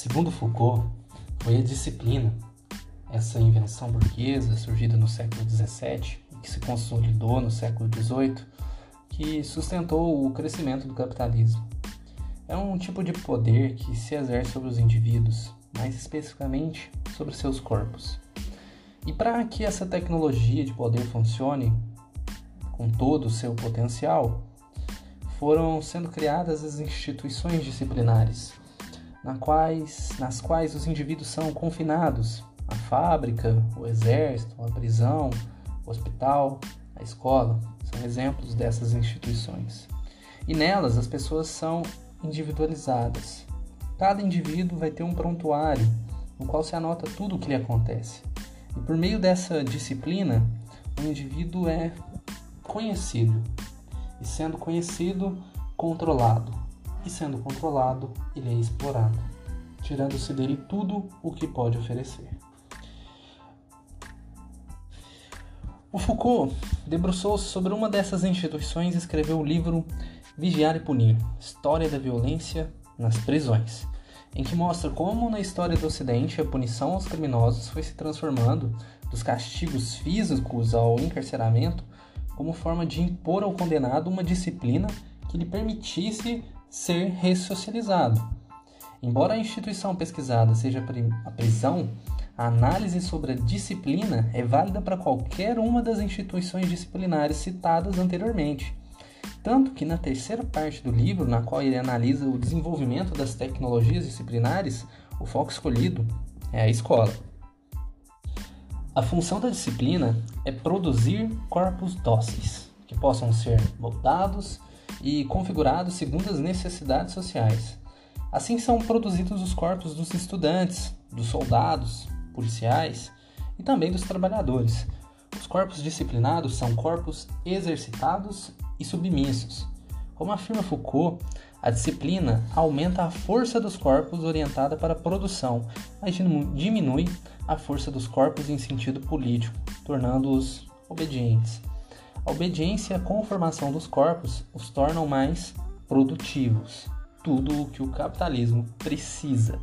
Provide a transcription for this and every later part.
Segundo Foucault, foi a disciplina, essa invenção burguesa surgida no século XVII e que se consolidou no século XVIII, que sustentou o crescimento do capitalismo. É um tipo de poder que se exerce sobre os indivíduos, mais especificamente sobre seus corpos. E para que essa tecnologia de poder funcione com todo o seu potencial, foram sendo criadas as instituições disciplinares, na quais, nas quais os indivíduos são confinados a fábrica, o exército, a prisão, o hospital, a escola, são exemplos dessas instituições. E nelas as pessoas são individualizadas. Cada indivíduo vai ter um prontuário no qual se anota tudo o que lhe acontece. E por meio dessa disciplina, o indivíduo é conhecido. E sendo conhecido, controlado. E sendo controlado, ele é explorado, tirando-se dele tudo o que pode oferecer. O Foucault debruçou-se sobre uma dessas instituições e escreveu o livro Vigiar e Punir História da Violência nas Prisões, em que mostra como na história do Ocidente a punição aos criminosos foi se transformando dos castigos físicos ao encarceramento como forma de impor ao condenado uma disciplina que lhe permitisse ser ressocializado. Embora a instituição pesquisada seja a prisão, a análise sobre a disciplina é válida para qualquer uma das instituições disciplinares citadas anteriormente. Tanto que na terceira parte do livro, na qual ele analisa o desenvolvimento das tecnologias disciplinares, o foco escolhido é a escola. A função da disciplina é produzir corpos dóceis, que possam ser moldados e configurados segundo as necessidades sociais. Assim são produzidos os corpos dos estudantes, dos soldados, policiais e também dos trabalhadores. Os corpos disciplinados são corpos exercitados e submissos. Como afirma Foucault, a disciplina aumenta a força dos corpos orientada para a produção, mas diminui a força dos corpos em sentido político, tornando-os obedientes. A obediência com a formação dos corpos os tornam mais produtivos, tudo o que o capitalismo precisa.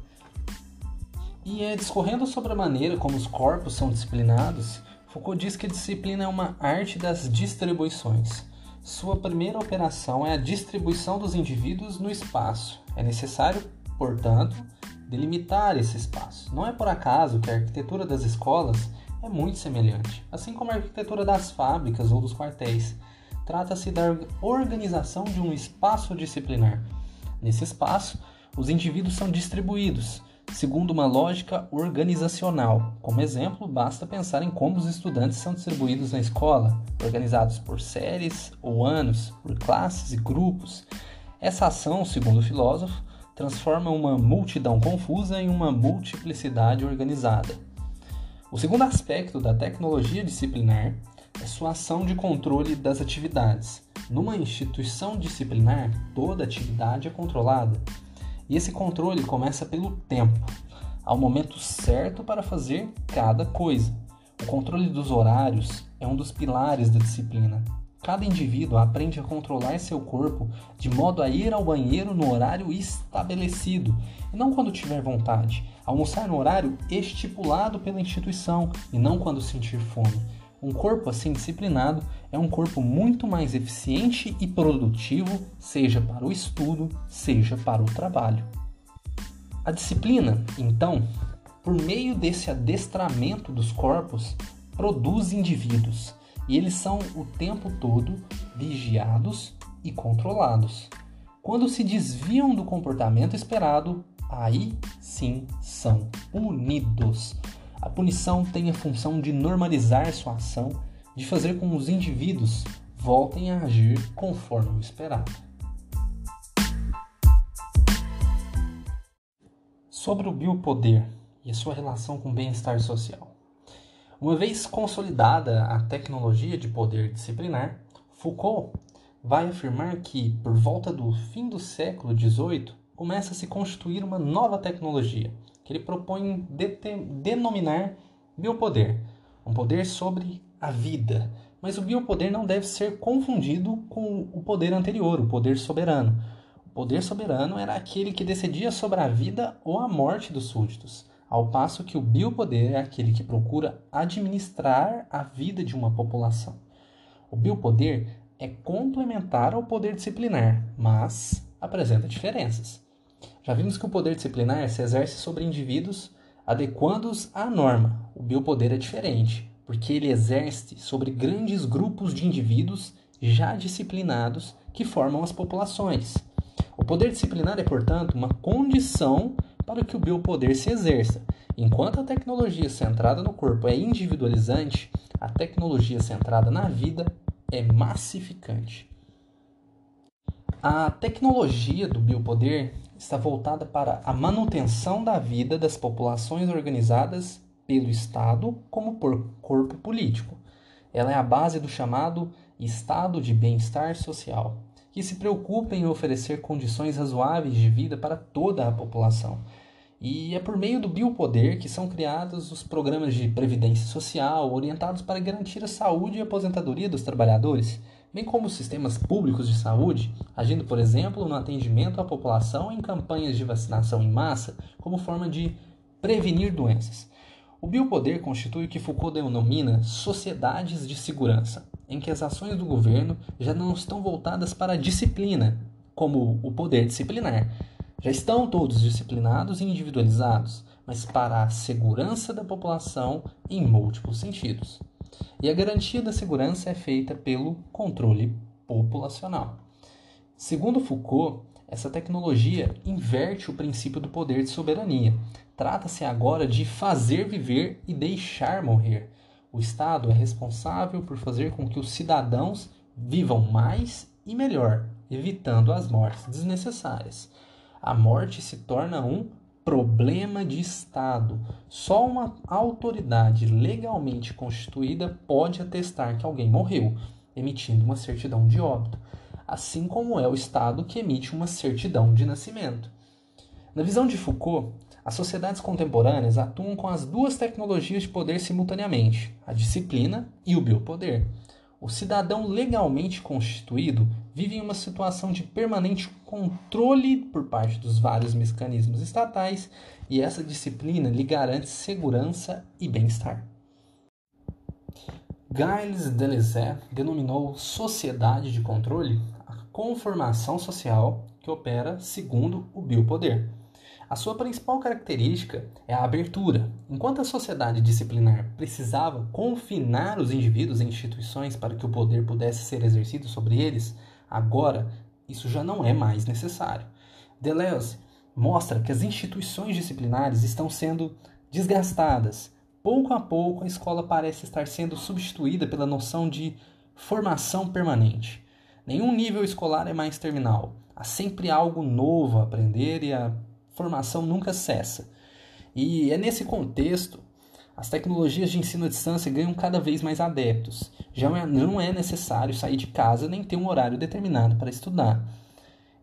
E é discorrendo sobre a maneira como os corpos são disciplinados, Foucault diz que a disciplina é uma arte das distribuições. Sua primeira operação é a distribuição dos indivíduos no espaço. É necessário, portanto, delimitar esse espaço. Não é por acaso que a arquitetura das escolas é muito semelhante, assim como a arquitetura das fábricas ou dos quartéis. Trata-se da organização de um espaço disciplinar. Nesse espaço, os indivíduos são distribuídos, segundo uma lógica organizacional. Como exemplo, basta pensar em como os estudantes são distribuídos na escola, organizados por séries ou anos, por classes e grupos. Essa ação, segundo o filósofo, transforma uma multidão confusa em uma multiplicidade organizada. O segundo aspecto da tecnologia disciplinar é sua ação de controle das atividades. Numa instituição disciplinar, toda atividade é controlada e esse controle começa pelo tempo, ao momento certo para fazer cada coisa. O controle dos horários é um dos pilares da disciplina. Cada indivíduo aprende a controlar seu corpo de modo a ir ao banheiro no horário estabelecido e não quando tiver vontade, almoçar no horário estipulado pela instituição e não quando sentir fome. Um corpo assim disciplinado é um corpo muito mais eficiente e produtivo, seja para o estudo, seja para o trabalho. A disciplina, então, por meio desse adestramento dos corpos, produz indivíduos e eles são o tempo todo vigiados e controlados. Quando se desviam do comportamento esperado, aí sim são punidos. A punição tem a função de normalizar sua ação, de fazer com que os indivíduos voltem a agir conforme o esperado. Sobre o biopoder e a sua relação com o bem-estar social. Uma vez consolidada a tecnologia de poder disciplinar, Foucault vai afirmar que, por volta do fim do século XVIII, começa a se constituir uma nova tecnologia, que ele propõe denominar biopoder, um poder sobre a vida. Mas o biopoder não deve ser confundido com o poder anterior, o poder soberano. poder soberano era aquele que decidia sobre a vida ou a morte dos súditos, ao passo que o biopoder é aquele que procura administrar a vida de uma população. O biopoder é complementar ao poder disciplinar, mas apresenta diferenças. Já vimos que o poder disciplinar se exerce sobre indivíduos adequando-os à norma. O biopoder é diferente, porque ele exerce sobre grandes grupos de indivíduos já disciplinados que formam as populações. O poder disciplinar é, portanto, uma condição para que o biopoder se exerça. Enquanto a tecnologia centrada no corpo é individualizante, a tecnologia centrada na vida é massificante. A tecnologia do biopoder está voltada para a manutenção da vida das populações organizadas pelo Estado como por corpo político. Ela é a base do chamado estado de bem-estar social, que se preocupa em oferecer condições razoáveis de vida para toda a população. E é por meio do biopoder que são criados os programas de previdência social orientados para garantir a saúde e aposentadoria dos trabalhadores, bem como os sistemas públicos de saúde, agindo, por exemplo, no atendimento à população em campanhas de vacinação em massa, como forma de prevenir doenças. O biopoder constitui o que Foucault denomina sociedades de segurança, em que as ações do governo já não estão voltadas para a disciplina, como o poder disciplinar. Já estão todos disciplinados e individualizados, mas para a segurança da população em múltiplos sentidos. E a garantia da segurança é feita pelo controle populacional. Segundo Foucault, essa tecnologia inverte o princípio do poder de soberania. Trata-se agora de fazer viver e deixar morrer. O Estado é responsável por fazer com que os cidadãos vivam mais e melhor, evitando as mortes desnecessárias. A morte se torna um problema de Estado. Só uma autoridade legalmente constituída pode atestar que alguém morreu, emitindo uma certidão de óbito, assim como é o Estado que emite uma certidão de nascimento. Na visão de Foucault, as sociedades contemporâneas atuam com as duas tecnologias de poder simultaneamente, a disciplina e o biopoder. O cidadão legalmente constituído vive em uma situação de permanente controle por parte dos vários mecanismos estatais e essa disciplina lhe garante segurança e bem-estar. Gilles Deleuze denominou sociedade de controle a conformação social que opera segundo o biopoder. A sua principal característica é a abertura. Enquanto a sociedade disciplinar precisava confinar os indivíduos em instituições para que o poder pudesse ser exercido sobre eles, agora isso já não é mais necessário. Deleuze mostra que as instituições disciplinares estão sendo desgastadas. Pouco a pouco, a escola parece estar sendo substituída pela noção de formação permanente. Nenhum nível escolar é mais terminal. Há sempre algo novo a aprender e a formação nunca cessa. E é nesse contexto as tecnologias de ensino à distância ganham cada vez mais adeptos. Já não é necessário sair de casa nem ter um horário determinado para estudar.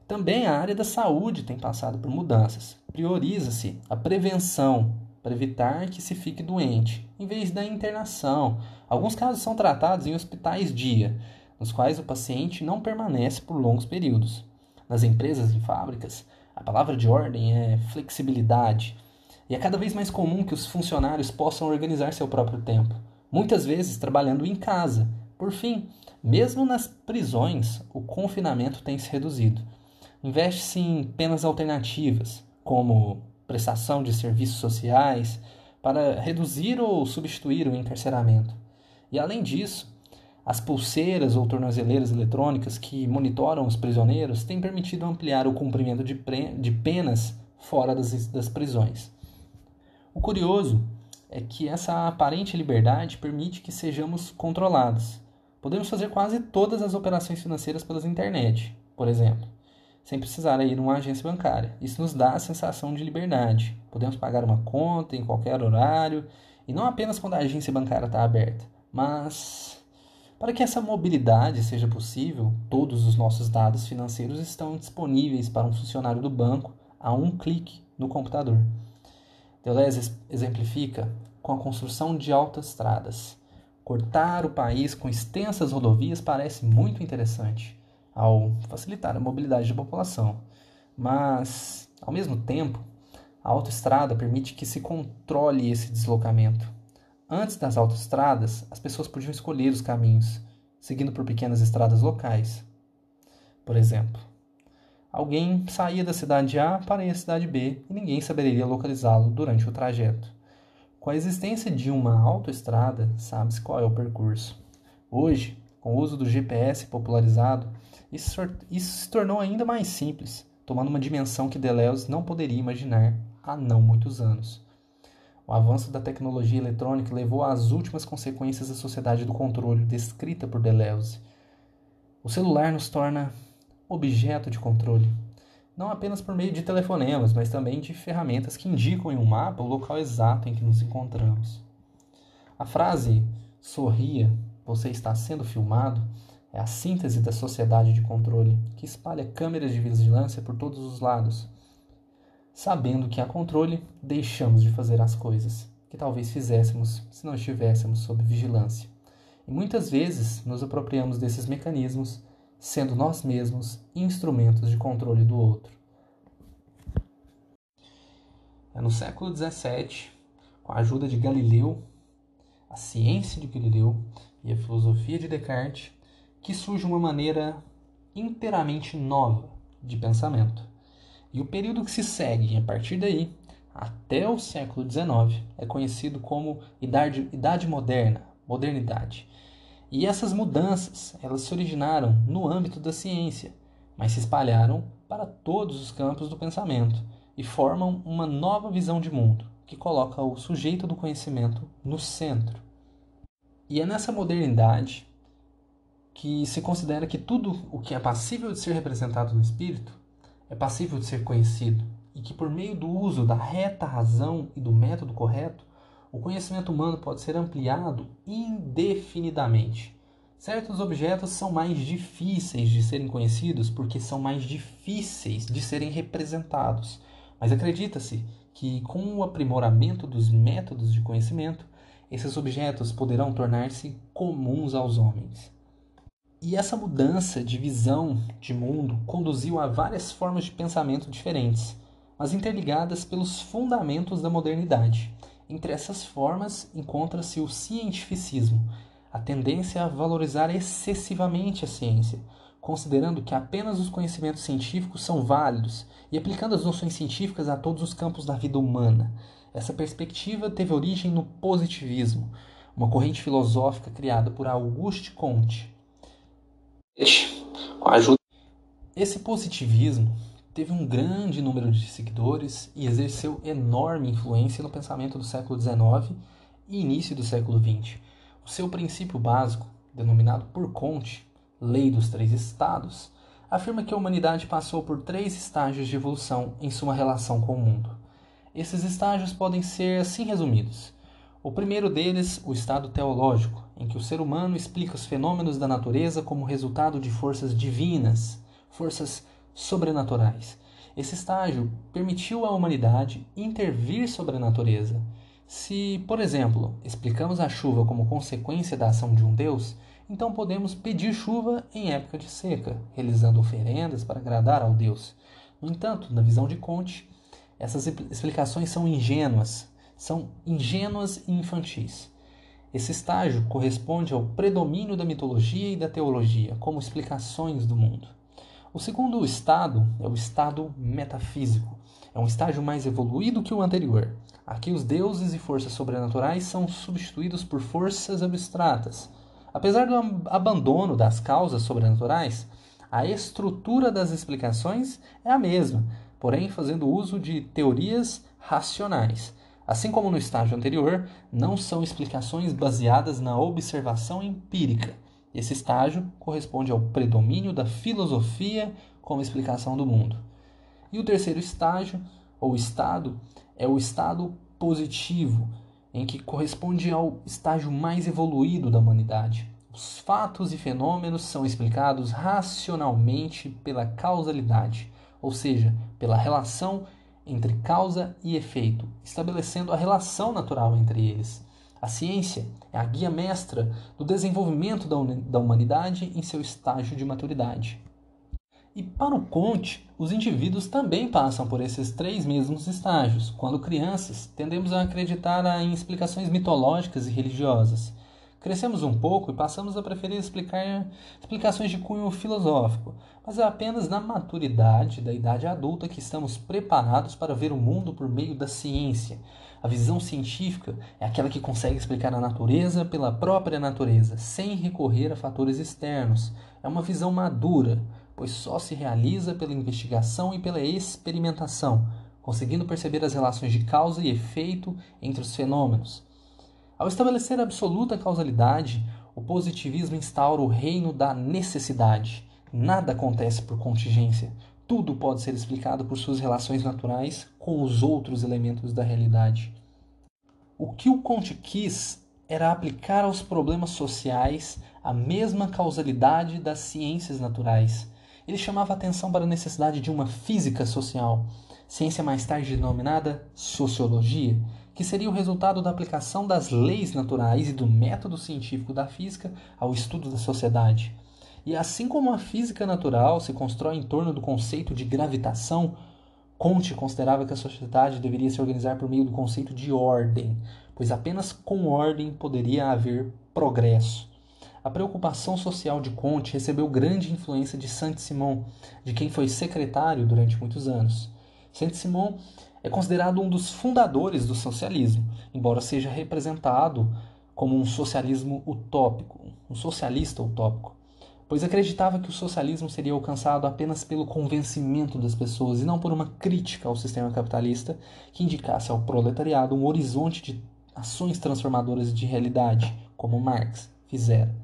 Também a área da saúde tem passado por mudanças. Prioriza-se a prevenção para evitar que se fique doente, em vez da internação. Alguns casos são tratados em hospitais dia, nos quais o paciente não permanece por longos períodos. Nas empresas e fábricas, a palavra de ordem é flexibilidade. E é cada vez mais comum que os funcionários possam organizar seu próprio tempo, muitas vezes trabalhando em casa. Por fim, mesmo nas prisões, o confinamento tem se reduzido. Investe-se em penas alternativas, como prestação de serviços sociais, para reduzir ou substituir o encarceramento. E além disso, as pulseiras ou tornozeleiras eletrônicas que monitoram os prisioneiros têm permitido ampliar o cumprimento de, de penas fora das, das prisões. O curioso é que essa aparente liberdade permite que sejamos controlados. Podemos fazer quase todas as operações financeiras pelas internet, por exemplo, sem precisar ir numa agência bancária. Isso nos dá a sensação de liberdade. Podemos pagar uma conta em qualquer horário, e não apenas quando a agência bancária está aberta, mas para que essa mobilidade seja possível, todos os nossos dados financeiros estão disponíveis para um funcionário do banco a um clique no computador. Deleuze exemplifica com a construção de autoestradas. Cortar o país com extensas rodovias parece muito interessante. ao facilitar a mobilidade da população. Mas, ao mesmo tempo, a autoestrada permite que se controle esse deslocamento. Antes das autoestradas, as pessoas podiam escolher os caminhos, seguindo por pequenas estradas locais. Por exemplo, alguém saía da cidade A para ir à cidade B e ninguém saberia localizá-lo durante o trajeto. Com a existência de uma autoestrada, sabe-se qual é o percurso. Hoje, com o uso do GPS popularizado, isso, isso se tornou ainda mais simples, tomando uma dimensão que Deleuze não poderia imaginar há não muitos anos. O avanço da tecnologia eletrônica levou às últimas consequências da sociedade do controle descrita por Deleuze. O celular nos torna objeto de controle, não apenas por meio de telefonemas, mas também de ferramentas que indicam em um mapa o local exato em que nos encontramos. A frase sorria, você está sendo filmado é a síntese da sociedade de controle, que espalha câmeras de vigilância por todos os lados. Sabendo que há controle, deixamos de fazer as coisas que talvez fizéssemos se não estivéssemos sob vigilância. E muitas vezes nos apropriamos desses mecanismos sendo nós mesmos instrumentos de controle do outro. É no século XVII, com a ajuda de Galileu, a ciência de Galileu e a filosofia de Descartes, que surge uma maneira inteiramente nova de pensamento. E o período que se segue a partir daí até o século XIX é conhecido como Idade, Idade Moderna, Modernidade. E essas mudanças, elas se originaram no âmbito da ciência, mas se espalharam para todos os campos do pensamento e formam uma nova visão de mundo, que coloca o sujeito do conhecimento no centro. E é nessa modernidade que se considera que tudo o que é passível de ser representado no espírito é passível de ser conhecido e que por meio do uso da reta razão e do método correto o conhecimento humano pode ser ampliado indefinidamente. Certos objetos são mais difíceis de serem conhecidos porque são mais difíceis de serem representados. Mas acredita-se que, com o aprimoramento dos métodos de conhecimento, esses objetos poderão tornar-se comuns aos homens. E essa mudança de visão de mundo conduziu a várias formas de pensamento diferentes, mas interligadas pelos fundamentos da modernidade. Entre essas formas encontra-se o cientificismo, a tendência a valorizar excessivamente a ciência, considerando que apenas os conhecimentos científicos são válidos e aplicando as noções científicas a todos os campos da vida humana. Essa perspectiva teve origem no positivismo, uma corrente filosófica criada por Auguste Comte. Esse positivismo teve um grande número de seguidores e exerceu enorme influência no pensamento do século XIX e início do século XX. O seu princípio básico, denominado por Comte, Lei dos Três Estados, afirma que a humanidade passou por três estágios de evolução em sua relação com o mundo. Esses estágios podem ser assim resumidos. O primeiro deles, o estado teológico, em que o ser humano explica os fenômenos da natureza como resultado de forças divinas, forças sobrenaturais. Esse estágio permitiu à humanidade intervir sobre a natureza. Se, por exemplo, explicamos a chuva como consequência da ação de um Deus, então podemos pedir chuva em época de seca, realizando oferendas para agradar ao Deus. No entanto, na visão de Conte, essas explicações são ingênuas, são ingênuas e infantis. Esse estágio corresponde ao predomínio da mitologia e da teologia como explicações do mundo. O segundo estado é o estado metafísico. É um estágio mais evoluído que o anterior. Aqui os deuses e forças sobrenaturais são substituídos por forças abstratas. Apesar do abandono das causas sobrenaturais, a estrutura das explicações é a mesma, porém fazendo uso de teorias racionais. Assim como no estágio anterior, não são explicações baseadas na observação empírica, esse estágio corresponde ao predomínio da filosofia como explicação do mundo. E o terceiro estágio, ou estado, é o estado positivo, em que corresponde ao estágio mais evoluído da humanidade. Os fatos e fenômenos são explicados racionalmente pela causalidade, ou seja, pela relação entre causa e efeito, estabelecendo a relação natural entre eles. A ciência é a guia mestra do desenvolvimento da humanidade em seu estágio de maturidade. E para o Conte, os indivíduos também passam por esses três mesmos estágios. Quando crianças, tendemos a acreditar em explicações mitológicas e religiosas. Crescemos um pouco e passamos a preferir explicar explicações de cunho filosófico, mas é apenas na maturidade da idade adulta que estamos preparados para ver o mundo por meio da ciência. A visão científica é aquela que consegue explicar a natureza pela própria natureza, sem recorrer a fatores externos. É uma visão madura, pois só se realiza pela investigação e pela experimentação, conseguindo perceber as relações de causa e efeito entre os fenômenos. Ao estabelecer absoluta causalidade, o positivismo instaura o reino da necessidade. Nada acontece por contingência. Tudo pode ser explicado por suas relações naturais com os outros elementos da realidade. O que o Conte quis era aplicar aos problemas sociais a mesma causalidade das ciências naturais. Ele chamava atenção para a necessidade de uma física social, ciência mais tarde denominada sociologia, que seria o resultado da aplicação das leis naturais e do método científico da física ao estudo da sociedade. E assim como a física natural se constrói em torno do conceito de gravitação, Comte considerava que a sociedade deveria se organizar por meio do conceito de ordem, pois apenas com ordem poderia haver progresso. A preocupação social de Comte recebeu grande influência de Saint-Simon, de quem foi secretário durante muitos anos. Saint-Simon é considerado um dos fundadores do socialismo, embora seja representado como um socialismo utópico, um socialista utópico, pois acreditava que o socialismo seria alcançado apenas pelo convencimento das pessoas e não por uma crítica ao sistema capitalista que indicasse ao proletariado um horizonte de ações transformadoras de realidade, como Marx fizera.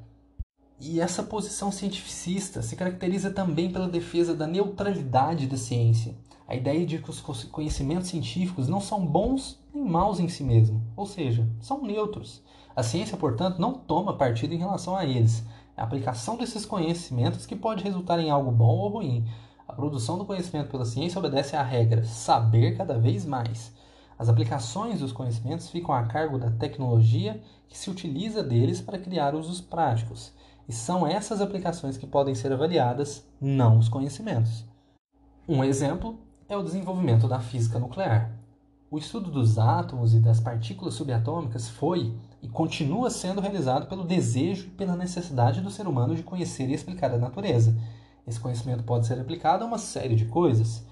E essa posição cientificista se caracteriza também pela defesa da neutralidade da ciência, a ideia de que os conhecimentos científicos não são bons nem maus em si mesmo, ou seja, são neutros. A ciência, portanto, não toma partido em relação a eles. É a aplicação desses conhecimentos que pode resultar em algo bom ou ruim. A produção do conhecimento pela ciência obedece à regra saber cada vez mais. As aplicações dos conhecimentos ficam a cargo da tecnologia que se utiliza deles para criar usos práticos. E são essas aplicações que podem ser avaliadas, não os conhecimentos. Um exemplo é o desenvolvimento da física nuclear. O estudo dos átomos e das partículas subatômicas foi e continua sendo realizado pelo desejo e pela necessidade do ser humano de conhecer e explicar a natureza. Esse conhecimento pode ser aplicado a uma série de coisas.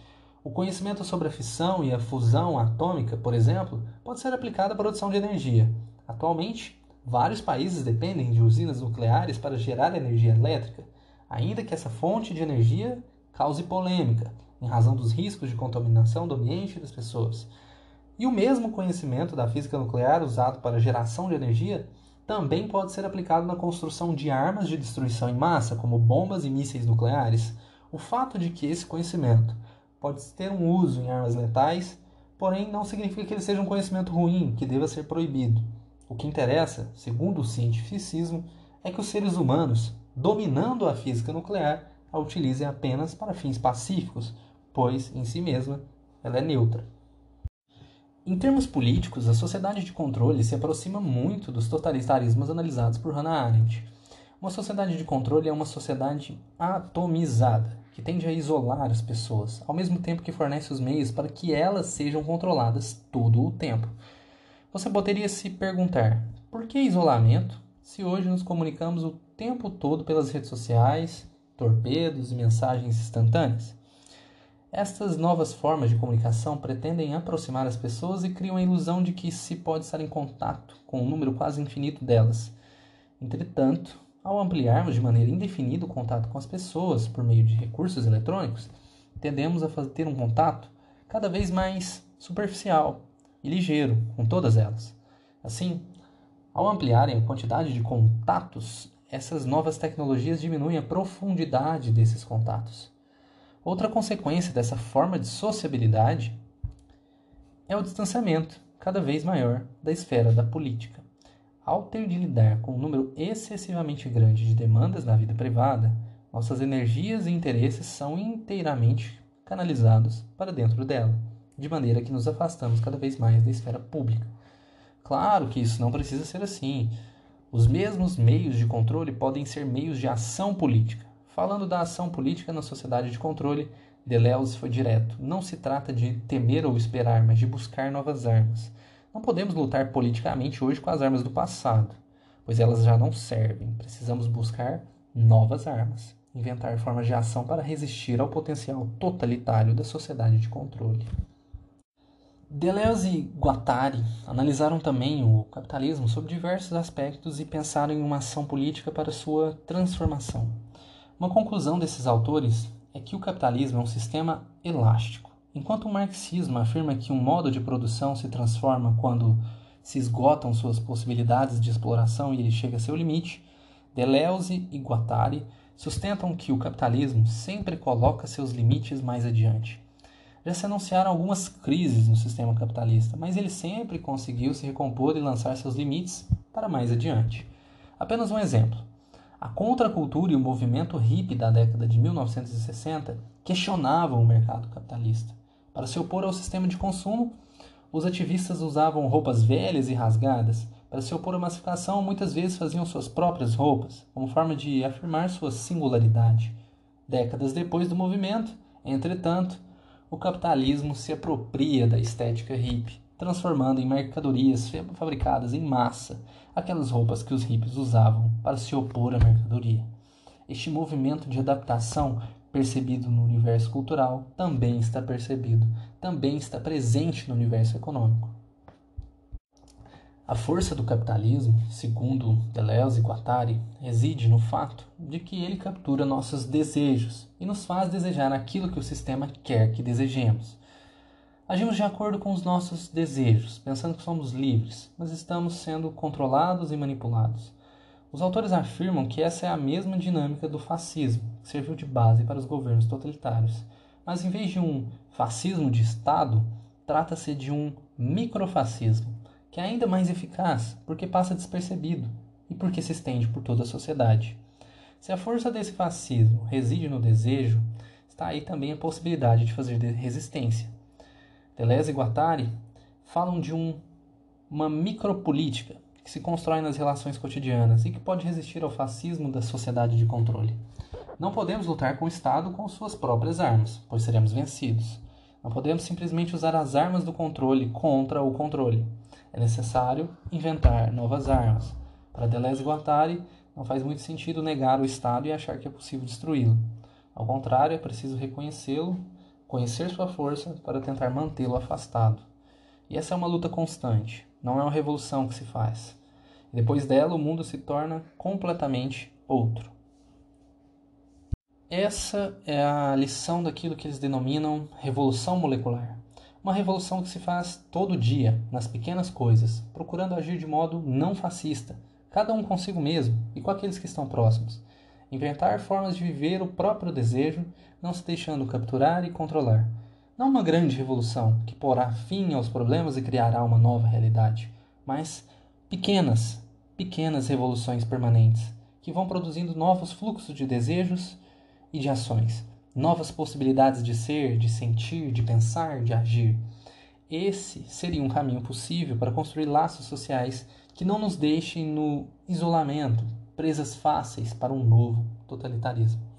O conhecimento sobre a fissão e a fusão atômica, por exemplo, pode ser aplicado à produção de energia. Atualmente, vários países dependem de usinas nucleares para gerar energia elétrica, ainda que essa fonte de energia cause polêmica, em razão dos riscos de contaminação do ambiente e das pessoas. E o mesmo conhecimento da física nuclear usado para geração de energia também pode ser aplicado na construção de armas de destruição em massa, como bombas e mísseis nucleares. O fato de que esse conhecimento pode ter um uso em armas letais, porém não significa que ele seja um conhecimento ruim, que deva ser proibido. O que interessa, segundo o cientificismo, é que os seres humanos, dominando a física nuclear, a utilizem apenas para fins pacíficos, pois, em si mesma, ela é neutra. Em termos políticos, a sociedade de controle se aproxima muito dos totalitarismos analisados por Hannah Arendt. Uma sociedade de controle é uma sociedade atomizada, que tende a isolar as pessoas, ao mesmo tempo que fornece os meios para que elas sejam controladas todo o tempo. Você poderia se perguntar: por que isolamento se hoje nos comunicamos o tempo todo pelas redes sociais, torpedos e mensagens instantâneas? Estas novas formas de comunicação pretendem aproximar as pessoas e criam a ilusão de que se pode estar em contato com um número quase infinito delas. Entretanto, ao ampliarmos de maneira indefinida o contato com as pessoas por meio de recursos eletrônicos, tendemos a ter um contato cada vez mais superficial e ligeiro com todas elas. Assim, ao ampliarem a quantidade de contatos, essas novas tecnologias diminuem a profundidade desses contatos. Outra consequência dessa forma de sociabilidade é o distanciamento cada vez maior da esfera da política. Ao ter de lidar com um número excessivamente grande de demandas na vida privada, nossas energias e interesses são inteiramente canalizados para dentro dela, de maneira que nos afastamos cada vez mais da esfera pública. Claro que isso não precisa ser assim. Os mesmos meios de controle podem ser meios de ação política Falando da ação política na sociedade de controle, Deleuze foi direto. Não se trata de temer ou esperar, mas de buscar novas armas. Não podemos lutar politicamente hoje com as armas do passado, pois elas já não servem. Precisamos buscar novas armas, inventar formas de ação para resistir ao potencial totalitário da sociedade de controle. Deleuze e Guattari analisaram também o capitalismo sob diversos aspectos e pensaram em uma ação política para sua transformação. Uma conclusão desses autores é que o capitalismo é um sistema elástico. Enquanto o marxismo afirma que um modo de produção se transforma quando se esgotam suas possibilidades de exploração e ele chega a seu limite, Deleuze e Guattari sustentam que o capitalismo sempre coloca seus limites mais adiante. Já se anunciaram algumas crises no sistema capitalista, mas ele sempre conseguiu se recompor e lançar seus limites para mais adiante. Apenas um exemplo. A contracultura e o movimento hippie da década de 1960 questionavam o mercado capitalista. Para se opor ao sistema de consumo, os ativistas usavam roupas velhas e rasgadas, para se opor à massificação, muitas vezes faziam suas próprias roupas, como forma de afirmar sua singularidade. Décadas depois do movimento, entretanto, o capitalismo se apropria da estética hippie, transformando em mercadorias fabricadas em massa aquelas roupas que os hippies usavam para se opor à mercadoria. Este movimento de adaptação percebido no universo cultural também está percebido, também está presente no universo econômico. A força do capitalismo, segundo Deleuze e Guattari, reside no fato de que ele captura nossos desejos e nos faz desejar aquilo que o sistema quer que desejemos. Agimos de acordo com os nossos desejos, pensando que somos livres, mas estamos sendo controlados e manipulados. Os autores afirmam que essa é a mesma dinâmica do fascismo, que serviu de base para os governos totalitários. Mas em vez de um fascismo de Estado, trata-se de um microfascismo que é ainda mais eficaz porque passa despercebido e porque se estende por toda a sociedade. Se a força desse fascismo reside no desejo, está aí também a possibilidade de fazer resistência. Deleuze e Guattari falam de um, uma micropolítica que se constrói nas relações cotidianas e que pode resistir ao fascismo da sociedade de controle. Não podemos lutar com o Estado com suas próprias armas, pois seremos vencidos. Não podemos simplesmente usar as armas do controle contra o controle. É necessário inventar novas armas. Para Deleuze e Guattari, não faz muito sentido negar o Estado e achar que é possível destruí-lo. Ao contrário, é preciso reconhecê-lo, conhecer sua força para tentar mantê-lo afastado. E essa é uma luta constante, não é uma revolução que se faz. E depois dela, o mundo se torna completamente outro. Essa é a lição daquilo que eles denominam revolução molecular. Uma revolução que se faz todo dia, nas pequenas coisas, procurando agir de modo não fascista, cada um consigo mesmo e com aqueles que estão próximos. Inventar formas de viver o próprio desejo, não se deixando capturar e controlar. Não uma grande revolução que porá fim aos problemas e criará uma nova realidade, mas pequenas, pequenas revoluções permanentes que vão produzindo novos fluxos de desejos e de ações novas possibilidades de ser, de sentir, de pensar, de agir. Esse seria um caminho possível para construir laços sociais que não nos deixem no isolamento, presas fáceis para um novo totalitarismo.